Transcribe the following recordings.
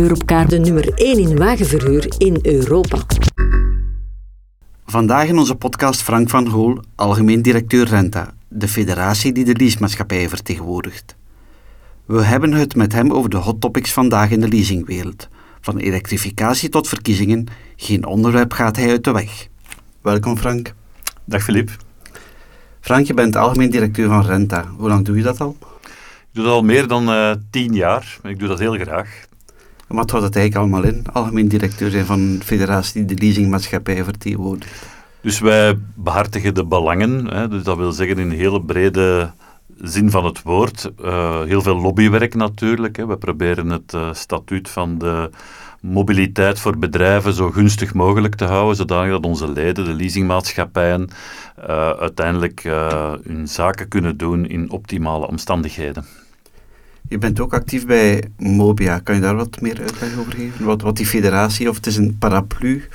Europcar, de nummer 1 in wagenverhuur in Europa. Vandaag in onze podcast Frank van Hoel, algemeen directeur Renta, de federatie die de leasemaatschappijen vertegenwoordigt. We hebben het met hem over de hot topics vandaag in de leasingwereld. Van elektrificatie tot verkiezingen, geen onderwerp gaat hij uit de weg. Welkom Frank. Dag Filip. Frank, je bent algemeen directeur van Renta. Hoe lang doe je dat al? Ik doe dat al meer dan uh, tien jaar. Ik doe dat heel graag. Wat houdt het eigenlijk allemaal in? Algemeen directeur zijn van een federatie die de leasingmaatschappij vertegenwoordigt. Dus wij behartigen de belangen. Hè, dus dat wil zeggen in hele brede zin van het woord. Uh, heel veel lobbywerk natuurlijk. Hè. We proberen het uh, statuut van de mobiliteit voor bedrijven zo gunstig mogelijk te houden, zodanig dat onze leden, de leasingmaatschappijen, uh, uiteindelijk hun zaken kunnen doen in optimale omstandigheden. Je bent ook actief bij Mobia. Kan je daar wat meer uitleg over geven? Wat, wat die federatie, of het is een paraplu?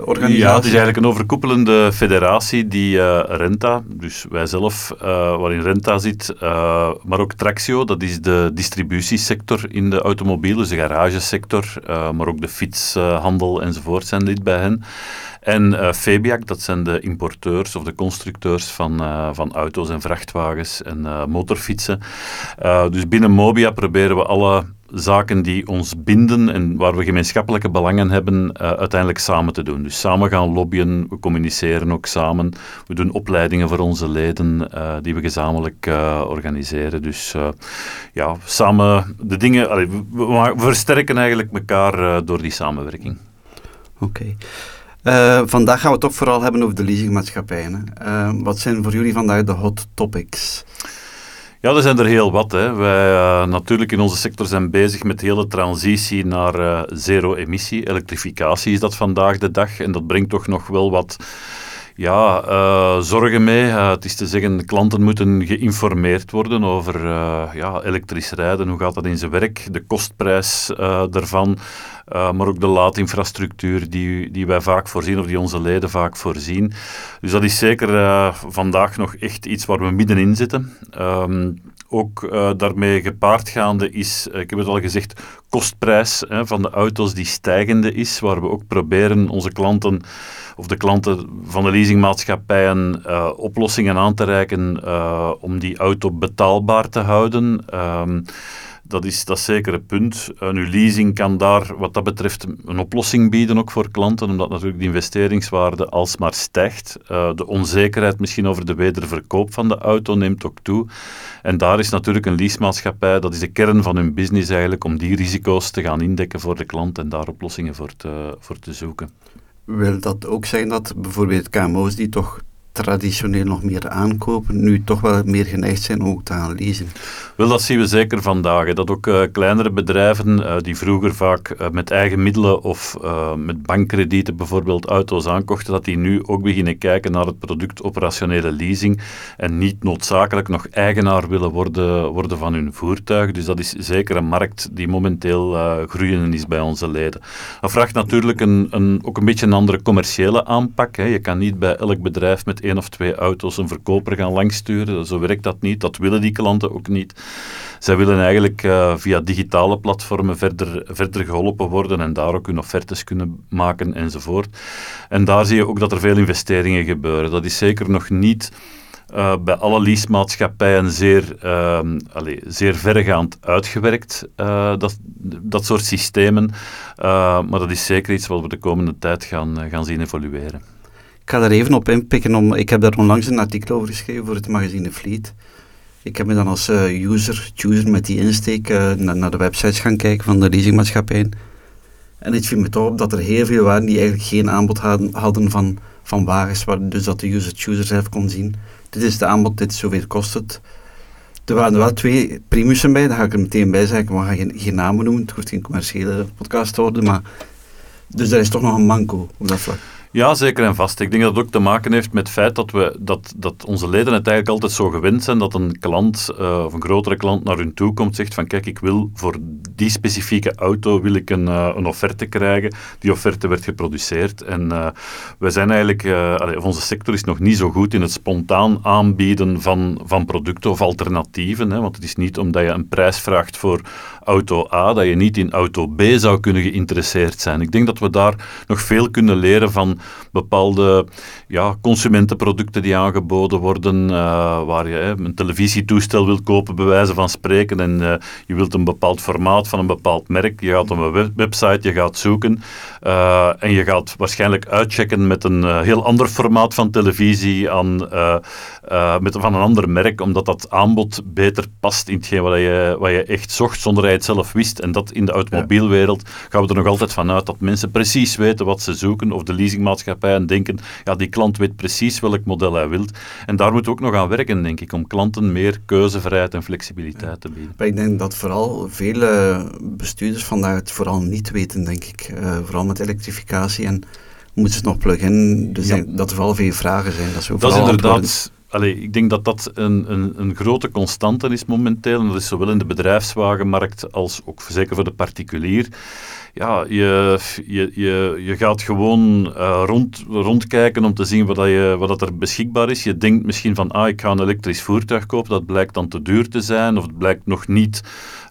Organisatie? Ja, het is eigenlijk een overkoepelende federatie die uh, Renta, dus wij zelf, uh, waarin Renta zit, uh, maar ook Traxio, dat is de distributiesector in de automobiel, dus de garagesector, maar ook de fietshandel enzovoort zijn lid bij hen. En Febiac, dat zijn de importeurs of de constructeurs van, van auto's en vrachtwagens en motorfietsen. dus binnen Mobia proberen we alle zaken die ons binden en waar we gemeenschappelijke belangen hebben, uiteindelijk samen te doen. Dus samen gaan lobbyen, we communiceren ook samen. We doen opleidingen voor onze leden die we gezamenlijk organiseren. Dus ja, samen de dingen, we, versterken eigenlijk elkaar door die samenwerking. Oké. Vandaag gaan we het toch vooral hebben over de leasingmaatschappijen. Wat zijn voor jullie vandaag de hot topics? Ja, er zijn er heel wat. Hè. Wij uh, natuurlijk in onze sector zijn bezig met de hele transitie naar zero-emissie. Elektrificatie is dat vandaag de dag. En dat brengt toch nog wel wat ja, uh, zorgen mee. Uh, het is te zeggen, klanten moeten geïnformeerd worden over uh, ja, elektrisch rijden. Hoe gaat dat in zijn werk? De kostprijs daarvan. maar ook de laadinfrastructuur die, die wij vaak voorzien, of die onze leden vaak voorzien. Dus dat is zeker vandaag nog echt iets waar we middenin zitten. Um, ook uh, daarmee gepaardgaande is, ik heb het al gezegd, kostprijs hè, van de auto's die stijgende is, waar we ook proberen onze klanten of de klanten van de leasingmaatschappijen uh, oplossingen aan te reiken om die auto betaalbaar te houden. Um, dat is, dat is zeker een punt. Nu, leasing kan daar wat dat betreft een oplossing bieden ook voor klanten, omdat natuurlijk de investeringswaarde alsmaar stijgt. Uh, de onzekerheid misschien over de wederverkoop van de auto neemt ook toe. En daar is natuurlijk een leasemaatschappij, dat is de kern van hun business eigenlijk, om die risico's te gaan indekken voor de klant en daar oplossingen voor te, voor te zoeken. Wil dat ook zeggen dat bijvoorbeeld KMO's die toch traditioneel nog meer aankopen, nu toch wel meer geneigd zijn ook te gaan leasen? Wel, dat zien we zeker vandaag. Dat ook uh, kleinere bedrijven uh, die vroeger vaak uh, met eigen middelen of met bankkredieten bijvoorbeeld auto's aankochten, dat die nu ook beginnen kijken naar het product operationele leasing en niet noodzakelijk nog eigenaar willen worden, worden van hun voertuig. Dus dat is zeker een markt die momenteel groeiende is bij onze leden. Dat vraagt natuurlijk een, een, ook een beetje een andere commerciële aanpak. Hè. Je kan niet bij elk bedrijf met één of twee auto's een verkoper gaan langsturen. Zo werkt dat niet. Dat willen die klanten ook niet. Zij willen eigenlijk uh, via digitale platformen verder, verder geholpen worden en daar ook hun offertes kunnen maken enzovoort. En daar zie je ook dat er veel investeringen gebeuren. Dat is zeker nog niet... Uh, bij alle leasemaatschappijen zeer, uh, zeer verregaand uitgewerkt, uh, dat, dat soort systemen. maar dat is zeker iets wat we de komende tijd gaan, gaan zien evolueren. Ga daar even op inpikken. Om, ik heb daar onlangs een artikel over geschreven voor het magazine Fleet. Ik heb me dan als uh, user, user met die insteek uh, naar, de websites gaan kijken van de leasingmaatschappijen. En het viel me toch op dat er heel veel waren die eigenlijk geen aanbod hadden, hadden van, van wagens, dus dat de user-chooser zelf kon zien. Dit is de aanbod, dit is zoveel kost het. Er waren wel twee primussen bij, daar ga ik er meteen bij zeggen. Ik mag geen, geen namen noemen, het hoeft geen commerciële podcast worden, maar... Dus er is toch nog een manco op dat vlak. Ja, zeker en vast. Ik denk dat het ook te maken heeft met het feit dat, we, dat, dat onze leden het eigenlijk altijd zo gewend zijn dat een klant uh, of een grotere klant naar hun toe komt zegt van kijk, ik wil voor die specifieke auto wil ik een, uh, een offerte krijgen. Die offerte werd geproduceerd en uh, wij zijn eigenlijk, onze sector is nog niet zo goed in het spontaan aanbieden van, van producten of alternatieven. Hè, want het is niet omdat je een prijs vraagt voor auto A, dat je niet in auto B zou kunnen geïnteresseerd zijn. Ik denk dat we daar nog veel kunnen leren van bepaalde ja, consumentenproducten die aangeboden worden, uh, waar je een televisietoestel wilt kopen, bij wijze van spreken, en uh, je wilt een bepaald formaat van een bepaald merk, je gaat op een web website, je gaat zoeken, uh, en je gaat waarschijnlijk uitchecken met een heel ander formaat van televisie aan, met, van een ander merk, omdat dat aanbod beter past in hetgeen wat je, wat je echt zocht, zonder dat je het zelf wist. En dat in de automobielwereld gaan we er nog altijd van uit dat mensen precies weten wat ze zoeken, of de leasingmaatschappijen denken, ja, die klant weet precies welk model hij wilt. En daar moeten we ook nog aan werken, denk ik, om klanten meer keuzevrijheid en flexibiliteit te bieden. Maar ik denk dat vooral vele bestuurders vandaag het vooral niet weten, denk ik. Uh, vooral met elektrificatie en moeten ze nog plug-in. Dus ja. dat er vooral veel vragen zijn. Dat, dat is inderdaad... Allee, ik denk dat dat een, een, een, grote constante is momenteel. En dat is zowel in de bedrijfswagenmarkt als ook zeker voor de particulier ja, je, je, je, je gaat gewoon uh, rond, rondkijken om te zien wat, dat je, wat dat er beschikbaar is. Je denkt misschien van, ah, ik ga een elektrisch voertuig kopen, dat blijkt dan te duur te zijn, of het blijkt nog niet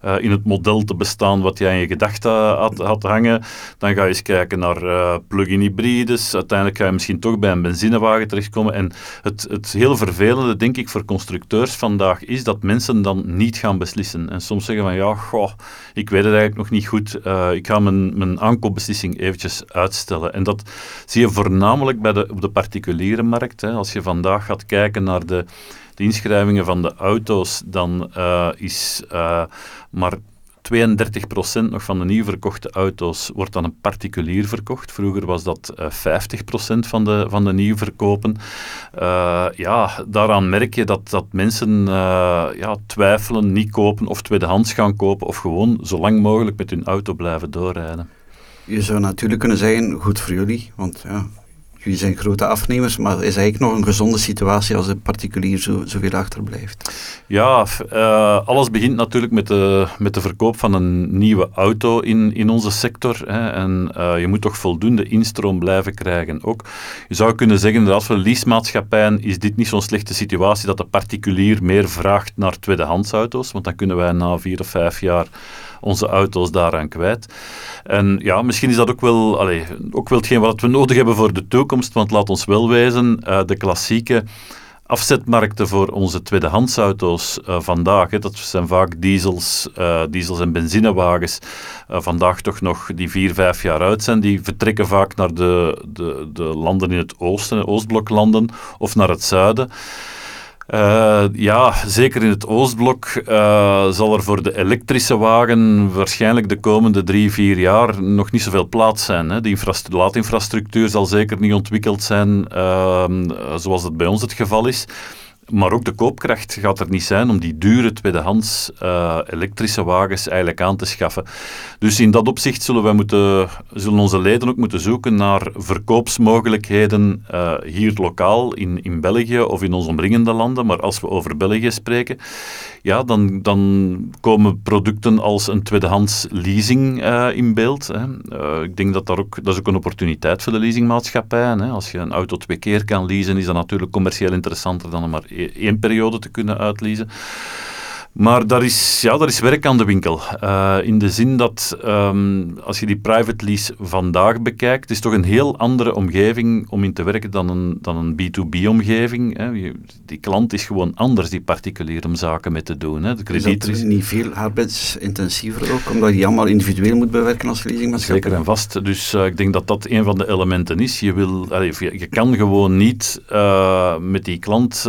uh, in het model te bestaan wat jij in je gedachten had, had hangen. Dan ga je eens kijken naar uh, plug-in hybrides. Uiteindelijk ga je misschien toch bij een benzinewagen terechtkomen. En het, het heel vervelende, denk ik, voor constructeurs vandaag is dat mensen dan niet gaan beslissen. En soms zeggen van, ja, goh, ik weet het eigenlijk nog niet goed. Uh, ik ga mijn, mijn aankoopbeslissing eventjes uitstellen. En dat zie je voornamelijk bij de, op de particuliere markt. Hè. Als je vandaag gaat kijken naar de de inschrijvingen van de auto's, dan uh, is uh, maar 32% nog van de nieuw verkochte auto's wordt aan een particulier verkocht. Vroeger was dat uh, eh, 50% van de, van de nieuw verkopen. Uh, ja, daaraan merk je dat, dat mensen uh, ja, twijfelen, niet kopen of tweedehands gaan kopen of gewoon zo lang mogelijk met hun auto blijven doorrijden. Je zou natuurlijk kunnen zeggen, goed voor jullie, want ja, jullie zijn grote afnemers, maar is eigenlijk nog een gezonde situatie als een particulier zo, zoveel achterblijft? Ja, uh, alles begint natuurlijk met de, met de verkoop van een nieuwe auto in, in onze sector. Hè, en uh, je moet toch voldoende instroom blijven krijgen ook. Je zou kunnen zeggen dat voor leasemaatschappijen is dit niet zo'n slechte situatie dat de particulier meer vraagt naar tweedehands auto's, want dan kunnen wij na vier of vijf jaar onze auto's daaraan kwijt. En ja, misschien is dat ook wel, ook wel hetgeen wat we nodig hebben voor de toekomst, want laat ons wel wijzen, uh, de klassieke afzetmarkten voor onze tweedehandsauto's uh, vandaag, hè, dat zijn vaak diesels, uh, diesels en benzinewagens, vandaag toch nog die vier, vijf jaar uit zijn, die vertrekken vaak naar de, de, de landen in het oosten, Oostbloklanden, of naar het zuiden. Uh, ja, zeker in het Oostblok uh, zal er voor de elektrische wagen waarschijnlijk de komende drie, vier jaar nog niet zoveel plaats zijn. Hè. De laadinfrastructuur zal zeker niet ontwikkeld zijn uh, zoals het bij ons het geval is. Maar ook de koopkracht gaat er niet zijn om die dure tweedehands uh, elektrische wagens eigenlijk aan te schaffen. Dus in dat opzicht zullen, wij moeten, zullen onze leden ook moeten zoeken naar verkoopsmogelijkheden uh, hier lokaal in, in België of in onze omringende landen. Maar als we over België spreken, ja, dan, dan komen producten als een tweedehands leasing uh, in beeld. Hè. ik denk dat daar ook, dat is ook een opportuniteit voor de leasingmaatschappijen. Hè. Als je een auto twee keer kan leasen, is dat natuurlijk commercieel interessanter dan maar één periode te kunnen uitlezen. Maar daar is, ja, daar is werk aan de winkel. Uh, in de zin dat um, als je die private lease vandaag bekijkt, het is toch een heel andere omgeving om in te werken dan een, dan een B2B-omgeving. Die klant is gewoon anders, die particulier, om zaken mee te doen. Hè. De krediet is niet veel arbeidsintensiever ook, omdat je allemaal individueel moet bewerken als leasingmaatschappij? Zeker en vast. Dus uh, ik denk dat dat een van de elementen is. Je, wil, je, je, kan gewoon niet uh, met die klant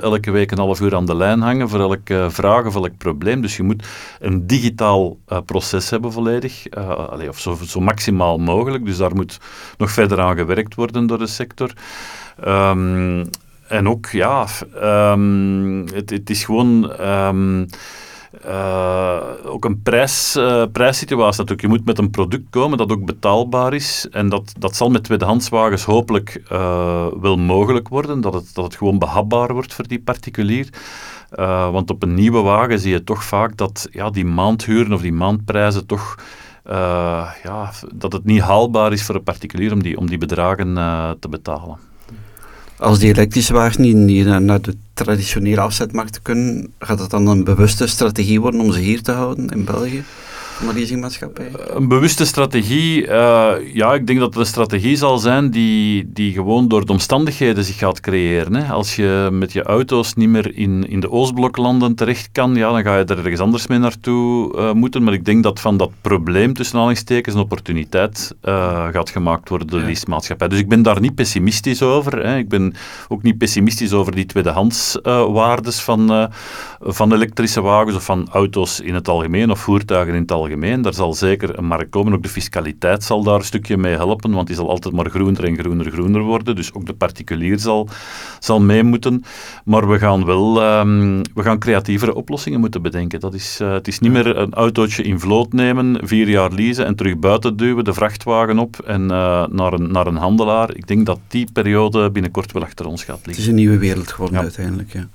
elke week een half uur aan de lijn hangen voor elke vraag vraag probleem. Dus je moet een digitaal uh, proces hebben volledig, allee, of zo, zo, maximaal mogelijk. Dus daar moet nog verder aan gewerkt worden door de sector. Um, en ook, ja, um, het, is gewoon... Um, uh, ook een prijs, uh, prijssituatie natuurlijk. Je moet met een product komen dat ook betaalbaar is. En dat, dat zal met tweedehandswagens hopelijk uh, wel mogelijk worden. Dat het, dat het gewoon behapbaar wordt voor die particulier. want op een nieuwe wagen zie je toch vaak dat ja, die maandhuren of die maandprijzen toch... ja, dat het niet haalbaar is voor een particulier om die, om die bedragen te betalen. Als die elektrische wagens niet, naar de traditionele afzetmarkt kunnen, gaat het dan een bewuste strategie worden om ze hier te houden in België? Van de leasingmaatschappij? Een bewuste strategie, uh, ja, ik denk dat het een strategie zal zijn die, die gewoon door de omstandigheden zich gaat creëren. Hè. Als je met je auto's niet meer in, in de Oostbloklanden terecht kan, ja, dan ga je er ergens anders mee naartoe uh, moeten. Maar ik denk dat van dat probleem tussen aanhalingstekens een opportuniteit uh, gaat gemaakt worden door de ja. leasemaatschappij. Dus ik ben daar niet pessimistisch over. Hè. Ik ben ook niet pessimistisch over die tweedehandswaardes van, van elektrische wagens of van auto's in het algemeen of voertuigen in het algemeen. Daar zal zeker een markt komen. Ook de fiscaliteit zal daar een stukje mee helpen, want die zal altijd maar groener en groener groener worden. Dus ook de particulier zal, zal mee moeten. Maar we gaan wel um, we gaan creatievere oplossingen moeten bedenken. Dat is, uh, het is niet meer een autootje in vloot nemen, vier jaar leasen en terug buiten duwen, de vrachtwagen op en uh, naar, een, naar een handelaar. Ik denk dat die periode binnenkort wel achter ons gaat liggen. Het is een nieuwe wereld geworden ja. uiteindelijk, ja.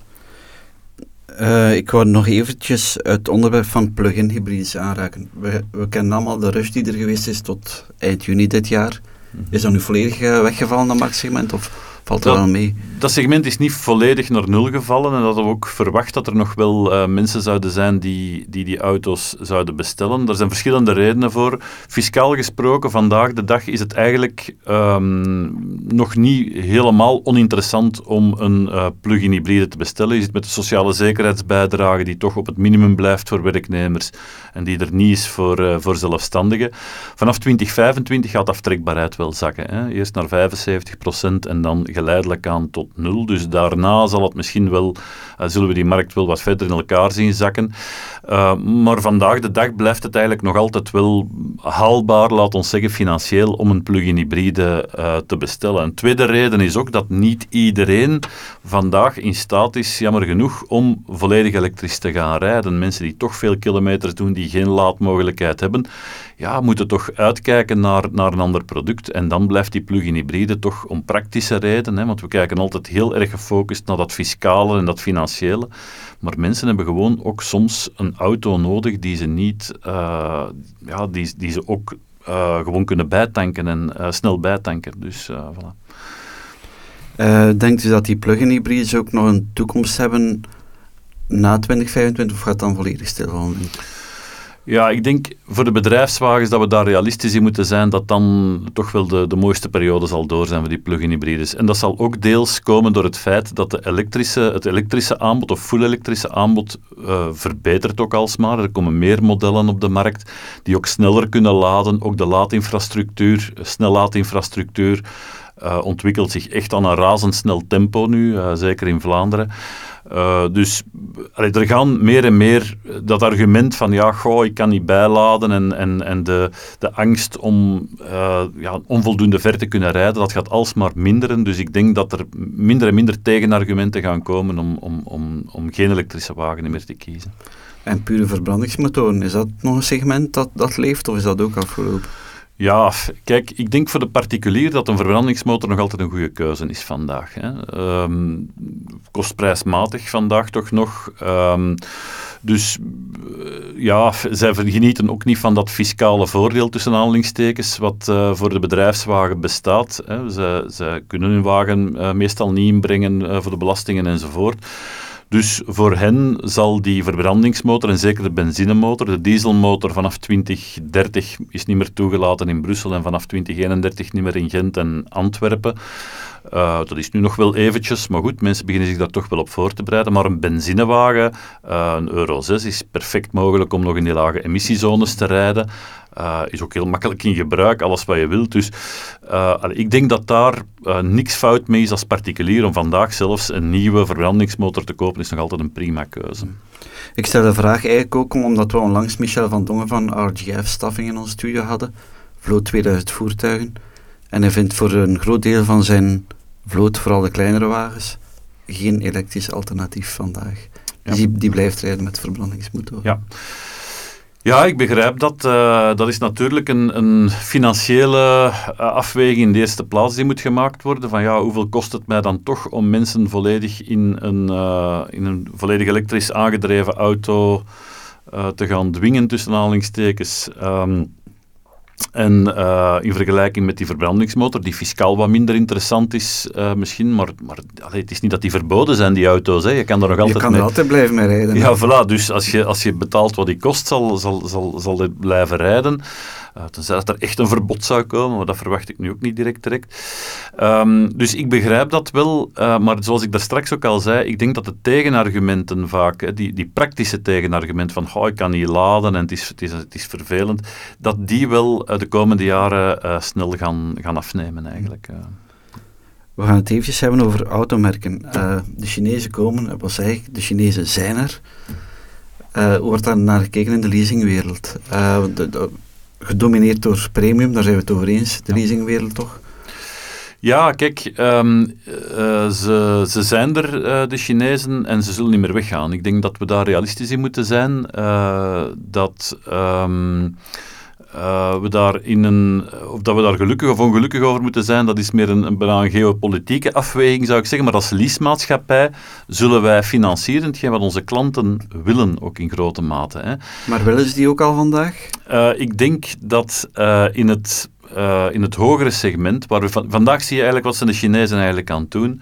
Uh, ik wou nog eventjes het onderwerp van plug-in hybrides aanraken. We, we, kennen allemaal de rush die er geweest is tot eind juni dit jaar. Mhm. Is dat nu volledig uh, weggevallen, dat marktsegment? Of valt er dat, wel mee? Dat segment is niet volledig naar nul gevallen en dat we ook verwacht dat er nog wel uh, mensen zouden zijn die, die die auto's zouden bestellen. Er zijn verschillende redenen voor. Fiscaal gesproken, vandaag de dag is het eigenlijk um, nog niet helemaal oninteressant om een uh, plug-in hybride te bestellen. Je zit met de sociale zekerheidsbijdrage die toch op het minimum blijft voor werknemers en die er niet is voor, uh, voor zelfstandigen. Vanaf 2025 gaat aftrekbaarheid wel zakken. Hè. Eerst naar 75% en dan geleidelijk aan tot nul. Dus daarna zal het misschien wel, uh, zullen we die markt wel wat verder in elkaar zien zakken. Uh, maar vandaag de dag blijft het eigenlijk nog altijd wel haalbaar, laat ons zeggen financieel, om een plug-in hybride uh, te bestellen. Een tweede reden is ook dat niet iedereen vandaag in staat is, jammer genoeg, om volledig elektrisch te gaan rijden. Mensen die toch veel kilometers doen, die geen laadmogelijkheid hebben, ja, moeten toch uitkijken naar, naar een ander product. En dan blijft die plug-in hybride toch om praktische redenen, hè, want we kijken altijd heel erg gefocust naar dat fiscale en dat financiële. Maar mensen hebben gewoon ook soms een auto nodig die ze niet, uh, ja, die, die ze ook uh, gewoon kunnen bijtanken en uh, snel bijtanken. Dus voilà. denkt u dat die plug-in hybrides ook nog een toekomst hebben na 2025 of gaat dan volledig stilvallen? Ja, ik denk voor de bedrijfswagens dat we daar realistisch in moeten zijn, dat dan toch wel de, de mooiste periode zal door zijn voor die plug-in hybrides. En dat zal ook deels komen door het feit dat de elektrische, het elektrische aanbod of full elektrische aanbod uh, verbetert ook alsmaar. Er komen meer modellen op de markt die ook sneller kunnen laden. Ook de laadinfrastructuur, snellaadinfrastructuur, uh, ontwikkelt zich echt aan een razendsnel tempo nu, zeker in Vlaanderen. Uh, dus er gaan meer en meer dat argument van ja, goh, ik kan niet bijladen en, en, en de, de angst om uh, ja, onvoldoende ver te kunnen rijden, dat gaat alsmaar minderen. Dus ik denk dat er minder en minder tegenargumenten gaan komen om, om, om, om geen elektrische wagen meer te kiezen. En pure verbrandingsmotoren, is dat nog een segment dat, dat leeft of is dat ook afgelopen? Ja, kijk, ik denk voor de particulier dat een verbrandingsmotor nog altijd een goede keuze is vandaag. Hè. Um, kostprijsmatig vandaag toch nog. Um, dus uh, ja, zij genieten ook niet van dat fiscale voordeel tussen aanhalingstekens wat uh, voor de bedrijfswagen bestaat. Hè. Zij, kunnen hun wagen uh, meestal niet inbrengen voor de belastingen enzovoort. Dus voor hen zal die verbrandingsmotor, en zeker de benzinemotor, de dieselmotor vanaf 2030 is niet meer toegelaten in Brussel en vanaf 2031 niet meer in Gent en Antwerpen. Uh, dat is nu nog wel eventjes, maar goed, mensen beginnen zich daar toch wel op voor te bereiden. Maar een benzinewagen, uh, een Euro 6, is perfect mogelijk om nog in die lage emissiezones te rijden. Uh, is ook heel makkelijk in gebruik, alles wat je wilt. Dus ik denk dat daar niks fout mee is als particulier om vandaag zelfs een nieuwe verbrandingsmotor te kopen, is nog altijd een prima keuze. Ik stel de vraag eigenlijk ook omdat we onlangs Michel van Dongen van RGF Staffing in onze studio hadden. Vloot 2000 voertuigen. En hij vindt voor een groot deel van zijn vloot, vooral de kleinere wagens, geen elektrisch alternatief vandaag. Dus die, die blijft rijden met verbrandingsmotor. Ja. Ja, ik begrijp dat. Uh, dat is natuurlijk een, een financiële uh, afweging in de eerste plaats die moet gemaakt worden. Van ja, hoeveel kost het mij dan toch om mensen volledig in een, uh, in een volledig elektrisch aangedreven auto te gaan dwingen, tussen aanhalingstekens. Um, en uh, in vergelijking met die verbrandingsmotor, die fiscaal wat minder interessant is uh, misschien, maar, maar allee, het is niet dat die verboden zijn, die auto's. Hè. Je kan er nog altijd Je kan er altijd blijven mee rijden. Ja, voilà. Dus als je, als je betaalt wat die kost, zal, zal, zal, zal het blijven rijden. Uh, tenzij dat er echt een verbod zou komen, maar dat verwacht ik nu ook niet direct direct. Um, dus ik begrijp dat wel, uh, maar zoals ik daar straks ook al zei, ik denk dat de tegenargumenten vaak, hè, die, die praktische tegenargumenten van ik kan niet laden en het is, het is, het is vervelend, dat die wel uh, de komende jaren snel gaan, gaan afnemen eigenlijk. We gaan het eventjes hebben over automerken. de Chinezen komen, wat zeg ik, de Chinezen zijn er. Uh, wordt daar naar gekeken in de leasingwereld? De, de, gedomineerd door premium, daar zijn we het over eens, de leasingwereld toch? Ja, kijk, um, uh, ze, ze zijn er, uh, de Chinezen, en ze zullen niet meer weggaan. Ik denk dat we daar realistisch in moeten zijn. Uh, dat um, we daar in een, of dat we daar gelukkig of ongelukkig over moeten zijn, dat is meer een, een, een geopolitieke afweging, zou ik zeggen. Maar als leasemaatschappij zullen wij financieren hetgeen wat onze klanten willen, ook in grote mate. Hè. Maar willen ze die ook al vandaag? ik denk dat in het uh, in het hogere segment, waar we van, vandaag zie je eigenlijk wat zijn de Chinezen eigenlijk aan het doen.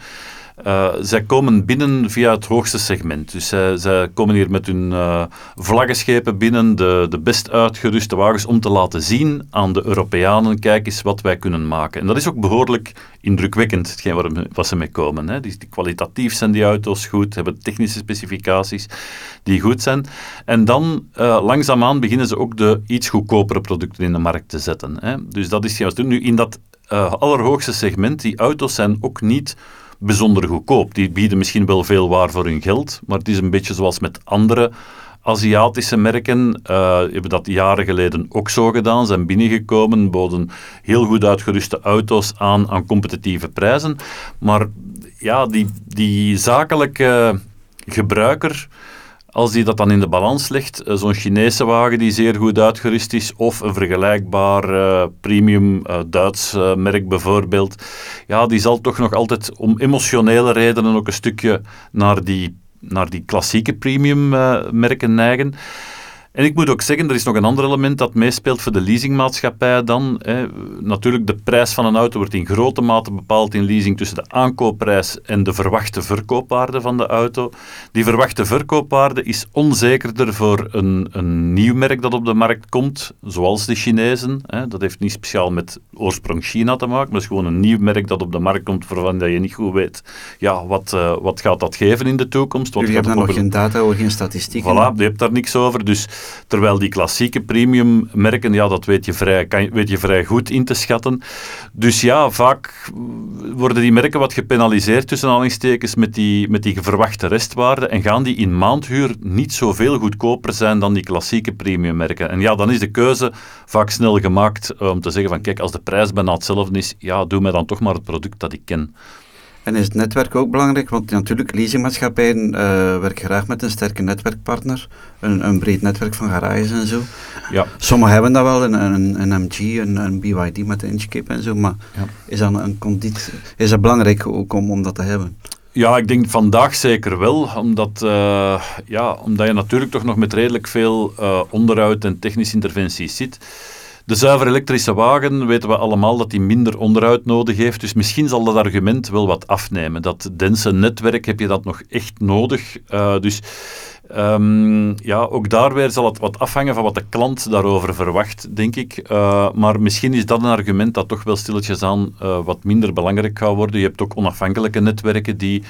Uh, zij komen binnen via het hoogste segment. Dus zij, komen hier met hun uh, vlaggenschepen binnen, de, de best uitgeruste wagens, om te laten zien aan de Europeanen, kijk eens wat wij kunnen maken. En dat is ook behoorlijk indrukwekkend, hetgeen waar, waar ze mee komen. Hè. Die, die, kwalitatief zijn die auto's goed, hebben technische specificaties die goed zijn. En dan uh, langzaamaan beginnen ze ook de iets goedkopere producten in de markt te zetten. Hè. Dus dat is juist nu in dat allerhoogste segment, die auto's zijn ook niet bijzonder goedkoop. Die bieden misschien wel veel waar voor hun geld, maar het is een beetje zoals met andere Aziatische merken uh, hebben dat jaren geleden ook zo gedaan, zijn binnengekomen, boden heel goed uitgeruste auto's aan aan competitieve prijzen. Maar ja, die, die zakelijke gebruiker als die dat dan in de balans legt, eh, zo'n Chinese wagen die zeer goed uitgerust is, of een vergelijkbaar uh, premium uh, Duits merk bijvoorbeeld, ja, die zal toch nog altijd om emotionele redenen ook een stukje naar die, naar die klassieke premium merken neigen. En ik moet ook zeggen, er is nog een ander element dat meespeelt voor de leasingmaatschappij dan. Hè. Natuurlijk, de prijs van een auto wordt in grote mate bepaald in leasing tussen de aankoopprijs en de verwachte verkoopwaarde van de auto. Die verwachte verkoopwaarde is onzekerder voor een, een nieuw merk dat op de markt komt, zoals de Chinezen. Hè. Dat heeft niet speciaal met oorsprong China te maken, maar het is gewoon een nieuw merk dat op de markt komt waarvan je niet goed weet, ja, wat, uh, wat gaat dat geven in de toekomst? Wat je hebt daar nog geen data over, geen statistieken. Voilà, je hebt daar niks over, dus Terwijl die klassieke premium merken, ja, dat weet je, vrij, kan, weet je vrij goed in te schatten. Dus ja, vaak worden die merken wat gepenaliseerd tussen aanhalingstekens met die, met die verwachte restwaarde en gaan die in maandhuur niet zoveel goedkoper zijn dan die klassieke premium merken. En ja, dan is de keuze vaak snel gemaakt om te zeggen van kijk, als de prijs bijna hetzelfde is, ja, doe mij dan toch maar het product dat ik ken. En is het netwerk ook belangrijk? Want natuurlijk, leasingmaatschappijen uh, werken graag met een sterke netwerkpartner. Een, een, breed netwerk van garages en zo. Ja. Sommigen hebben dat wel, een, een, een MG, een, een BYD met een Inchcape en zo. Maar ja. is, dat een conditie, is dat belangrijk ook om, om dat te hebben? Ja, ik denk vandaag zeker wel, omdat, uh, ja, omdat je natuurlijk toch nog met redelijk veel uh, onderhoud en technische interventies zit. De zuiver elektrische wagen weten we allemaal dat die minder onderhoud nodig heeft. Dus misschien zal dat argument wel wat afnemen. Dat dense netwerk heb je dat nog echt nodig. Uh, dus um, ja, ook daar weer zal het wat afhangen van wat de klant daarover verwacht, denk ik. Uh, maar misschien is dat een argument dat toch wel stilletjes aan uh, wat minder belangrijk gaat worden. Je hebt ook onafhankelijke netwerken die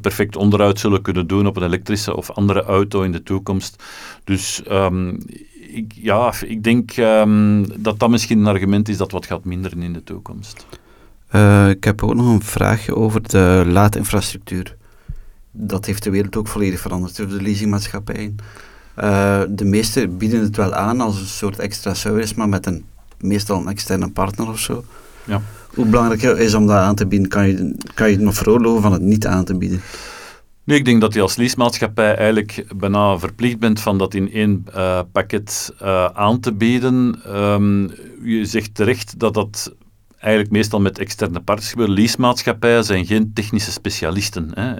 perfect onderhoud zullen kunnen doen op een elektrische of andere auto in de toekomst. Dus um, ik, ja, ik denk um, dat dat misschien een argument is dat wat gaat minderen in de toekomst. Uh, ik heb ook nog een vraagje over de laadinfrastructuur. Dat heeft de wereld ook volledig veranderd door de leasingmaatschappijen. Uh, de meeste bieden het wel aan als een soort extra service, maar met een, meestal een externe partner of zo. Ja. Hoe belangrijk is om dat aan te bieden? Kan je, kan je het nog veroorloven van het niet aan te bieden? Nee, ik denk dat je als leasemaatschappij eigenlijk bijna verplicht bent van dat in één uh, pakket uh, aan te bieden. Um, je zegt terecht dat dat eigenlijk meestal met externe partners gebeurt. Leasemaatschappijen zijn geen technische specialisten. Hè.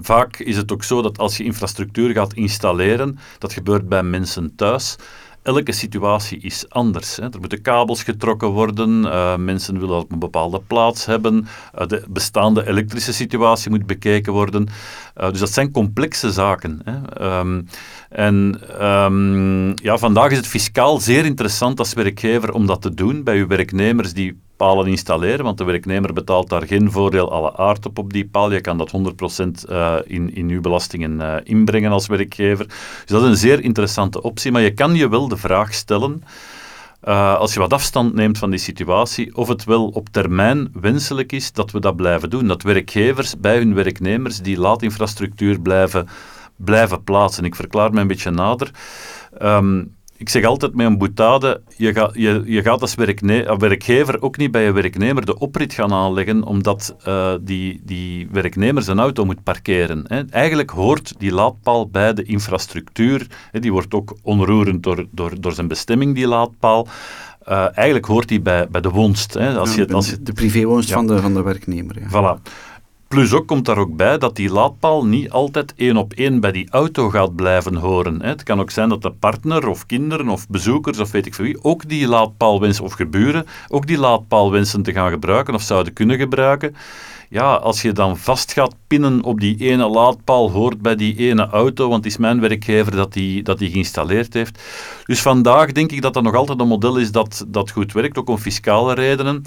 Vaak is het ook zo dat als je infrastructuur gaat installeren, dat gebeurt bij mensen thuis, elke situatie is anders. Hè. Er moeten kabels getrokken worden, uh, mensen willen op een bepaalde plaats hebben, uh, de bestaande elektrische situatie moet bekeken worden. Uh, dus dat zijn complexe zaken. Hè. Um, en um, ja, vandaag is het fiscaal zeer interessant als werkgever om dat te doen bij uw werknemers die palen installeren, want de werknemer betaalt daar geen voordeel alle aard op op die paal. Je kan dat 100% uh, in, in uw belastingen uh, inbrengen als werkgever. Dus dat is een zeer interessante optie, maar je kan je wel de vraag stellen, uh, als je wat afstand neemt van die situatie, of het wel op termijn wenselijk is dat we dat blijven doen. Dat werkgevers bij hun werknemers die laadinfrastructuur blijven, blijven plaatsen. Ik verklaar me een beetje nader. Um, ik zeg altijd met een boetade, je, ga, je, je gaat als werkgever ook niet bij je werknemer de oprit gaan aanleggen omdat uh, die, die werknemer zijn auto moet parkeren. Hè. Eigenlijk hoort die laadpaal bij de infrastructuur. Hè. Die wordt ook onroerend door, door, door zijn bestemming, die laadpaal. Uh, eigenlijk hoort die bij, bij de woonst. Hè. Als ja, je, als je, de privéwoonst ja. van, de, van de werknemer. Ja. Voilà. Plus ook komt daar ook bij dat die laadpaal niet altijd één op één bij die auto gaat blijven horen. Het kan ook zijn dat de partner of kinderen of bezoekers of weet ik veel wie ook die laadpaal wensen, of geburen, ook die laadpaal wensen te gaan gebruiken of zouden kunnen gebruiken. Ja, als je dan vast gaat pinnen op die ene laadpaal, hoort bij die ene auto, want het is mijn werkgever dat die, dat die geïnstalleerd heeft. Dus vandaag denk ik dat dat nog altijd een model is dat, dat goed werkt, ook om fiscale redenen.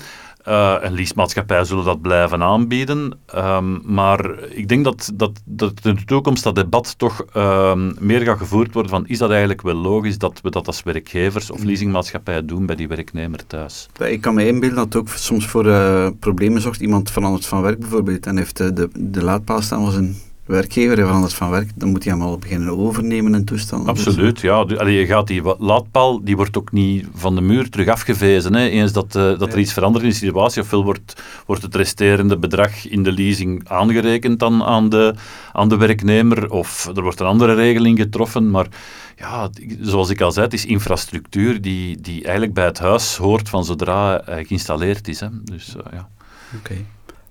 Uh, en leasemaatschappijen zullen dat blijven aanbieden. Um, maar ik denk dat, dat, dat in de toekomst dat debat toch um, meer gaat gevoerd worden van is dat eigenlijk wel logisch dat we dat als werkgevers of leasingmaatschappijen doen bij die werknemer thuis? Ik kan me inbeelden dat het ook soms voor uh, problemen zorgt. Iemand verandert van werk bijvoorbeeld en heeft de, de, de laadpaal staan als een werkgever verandert van werk, dan moet hij hem al beginnen overnemen en toestanden. Absoluut, ja. Allee, je gaat die laadpaal, die wordt ook niet van de muur terug afgevezen. Hè. Eens dat, uh, dat er iets verandert in de situatie, ofwel wordt, wordt het resterende bedrag in de leasing aangerekend dan aan de, aan de werknemer, of er wordt een andere regeling getroffen, maar ja, zoals ik al zei, het is infrastructuur die, die eigenlijk bij het huis hoort van zodra hij geïnstalleerd is. Hè. Dus, uh, ja. Oké. Okay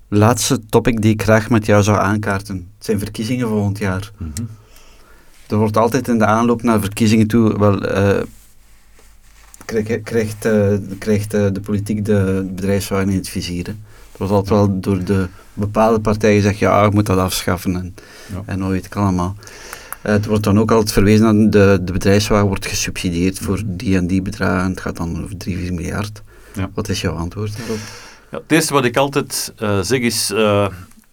laatste topic die ik graag met jou zou aankaarten. Het zijn verkiezingen volgend jaar. Mm -hmm. Er wordt altijd in de aanloop naar verkiezingen toe wel... Uh, krijgt, krijgt, uh, krijgt uh, de politiek de bedrijfswagen in het vizier. Er wordt altijd wel door de bepaalde partijen gezegd, ja, je moet dat afschaffen en, ja. en hoe weet ik allemaal. het wordt dan ook altijd verwezen dat de, de bedrijfswagen wordt gesubsidieerd voor die en die bedragen. Het gaat dan over 3, 4 miljard. Ja. Wat is jouw antwoord daarop? Het eerste wat ik altijd uh, zeg is, uh,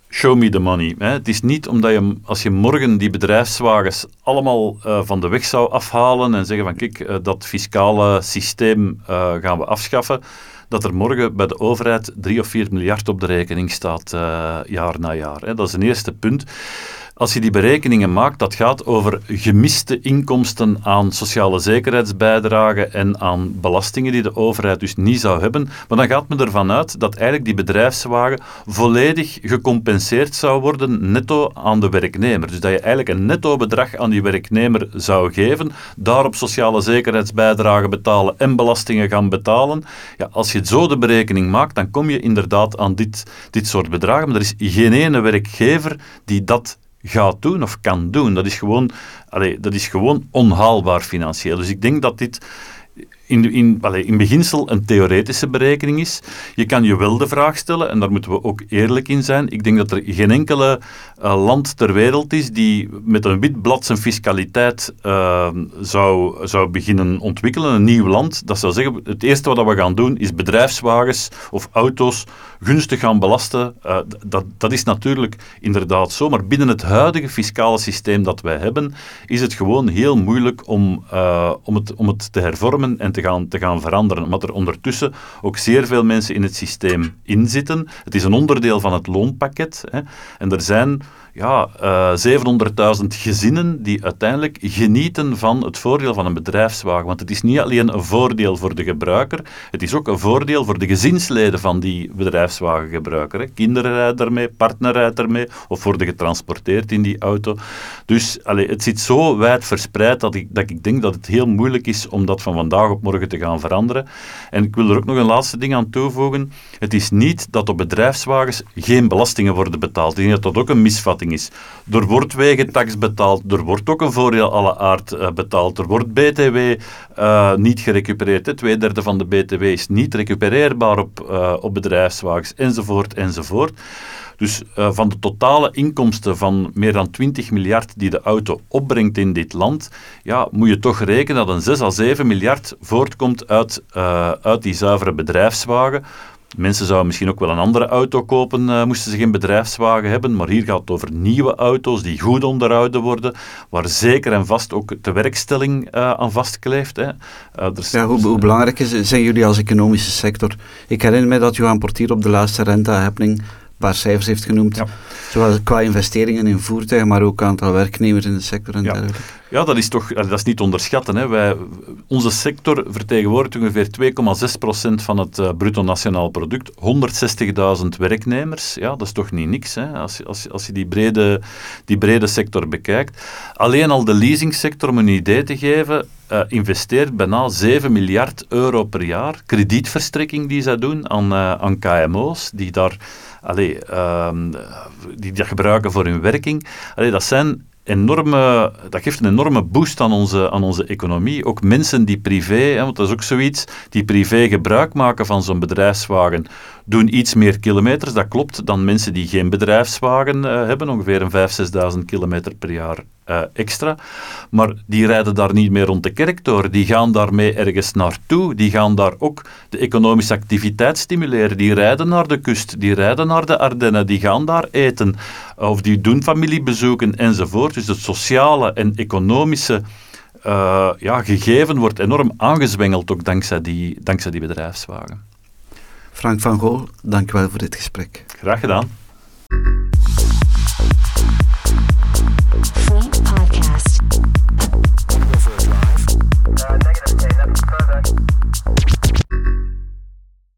show me the money. Hè. Het is niet omdat je, als je morgen die bedrijfswagens allemaal uh, van de weg zou afhalen en zeggen van kijk, dat fiscale systeem gaan we afschaffen, dat er morgen bij de overheid 3 of 4 miljard op de rekening staat jaar na jaar. Hè. Dat is een eerste punt. Als je die berekeningen maakt, dat gaat over gemiste inkomsten aan sociale zekerheidsbijdragen en aan belastingen die de overheid dus niet zou hebben. Maar dan gaat men ervan uit dat eigenlijk die bedrijfswagen volledig gecompenseerd zou worden netto aan de werknemer. Dus dat je eigenlijk een netto bedrag aan die werknemer zou geven, daarop sociale zekerheidsbijdragen betalen en belastingen gaan betalen. Ja, als je zo de berekening maakt, dan kom je inderdaad aan dit, dit soort bedragen. Maar er is geen ene werkgever die dat gaat doen of kan doen. Dat is gewoon, dat is gewoon onhaalbaar financieel. Dus ik denk dat dit in, in, allez, in beginsel een theoretische berekening is. Je kan je wel de vraag stellen, en daar moeten we ook eerlijk in zijn. Ik denk dat er geen enkele uh, land ter wereld is die met een wit blad zijn fiscaliteit uh, zou, zou beginnen ontwikkelen. Een nieuw land, dat zou zeggen, het eerste wat we gaan doen is bedrijfswagens of auto's gunstig gaan belasten. Uh, dat, dat is natuurlijk inderdaad zo, maar binnen het huidige fiscale systeem dat wij hebben, is het gewoon heel moeilijk om, om, het, om het te hervormen en te gaan, te gaan veranderen. Omdat er ondertussen ook zeer veel mensen in het systeem inzitten. Het is een onderdeel van het loonpakket. Hè. En er zijn ja, uh, 700.000 gezinnen die uiteindelijk genieten van het voordeel van een bedrijfswagen. Want het is niet alleen een voordeel voor de gebruiker, het is ook een voordeel voor de gezinsleden van die bedrijfswagengebruiker. Kinderen rijden daarmee, partner rijdt ermee, of worden getransporteerd in die auto. Dus allee, het zit zo wijd verspreid dat ik, dat ik denk dat het heel moeilijk is om dat van vandaag op morgen te gaan veranderen. En ik wil er ook nog een laatste ding aan toevoegen. Het is niet dat op bedrijfswagens geen belastingen worden betaald. Ik denk dat dat ook een misvatting is. Er wordt wegentax betaald, er wordt ook een voordeel alle aard uh, betaald, er wordt BTW eh, niet gerecupereerd. Twee derde van de BTW is niet recupereerbaar op, uh, op bedrijfswagens, enzovoort, enzovoort. Dus van de totale inkomsten van meer dan 20 miljard die de auto opbrengt in dit land, ja, moet je toch rekenen dat een 6 à 7 miljard voortkomt uit, uit die zuivere bedrijfswagen. Mensen zouden misschien ook wel een andere auto kopen, uh, moesten ze geen bedrijfswagen hebben. Maar hier gaat het over nieuwe auto's die goed onderhouden worden, waar zeker en vast ook de werkstelling uh, aan vastkleeft. Hè. Ja, hoe, hoe, belangrijk zijn jullie als economische sector? Ik herinner me dat Johan Portier op de laatste renta-happening paar cijfers heeft genoemd. Ja. Zowel qua investeringen in voertuigen, maar ook aantal werknemers in de sector en ja. dergelijke. Ja, dat is toch dat is niet onderschatten. Hè. Wij, onze sector vertegenwoordigt ongeveer 2,6% van het uh, bruto nationaal product. 160.000 werknemers. Ja, dat is toch niet niks hè, als, als, als je die brede, die brede sector bekijkt. Alleen al de leasingsector, om een idee te geven, uh, investeert bijna 7 miljard euro per jaar. Kredietverstrekking die zij doen aan, uh, aan KMO's, die daar allee, uh, die dat gebruiken voor hun werking. Allee, dat zijn enorme, dat geeft een enorme boost aan onze, aan onze economie. Ook mensen die privé, hè, want dat is ook zoiets, die privé gebruik maken van zo'n bedrijfswagen, doen iets meer kilometers, dat klopt, dan mensen die geen bedrijfswagen uh, hebben, ongeveer een 5.000, 6.000 kilometer per jaar uh, extra. Maar die rijden daar niet meer rond de kerk door, die gaan daarmee ergens naartoe, die gaan daar ook de economische activiteit stimuleren, die rijden naar de kust, die rijden naar de Ardennen, die gaan daar eten, of die doen familiebezoeken enzovoort. Dus het sociale en economische ja, gegeven wordt enorm aangezwengeld ook dankzij die, dankzij die bedrijfswagen. Frank van Gool, dankjewel voor dit gesprek. Graag gedaan.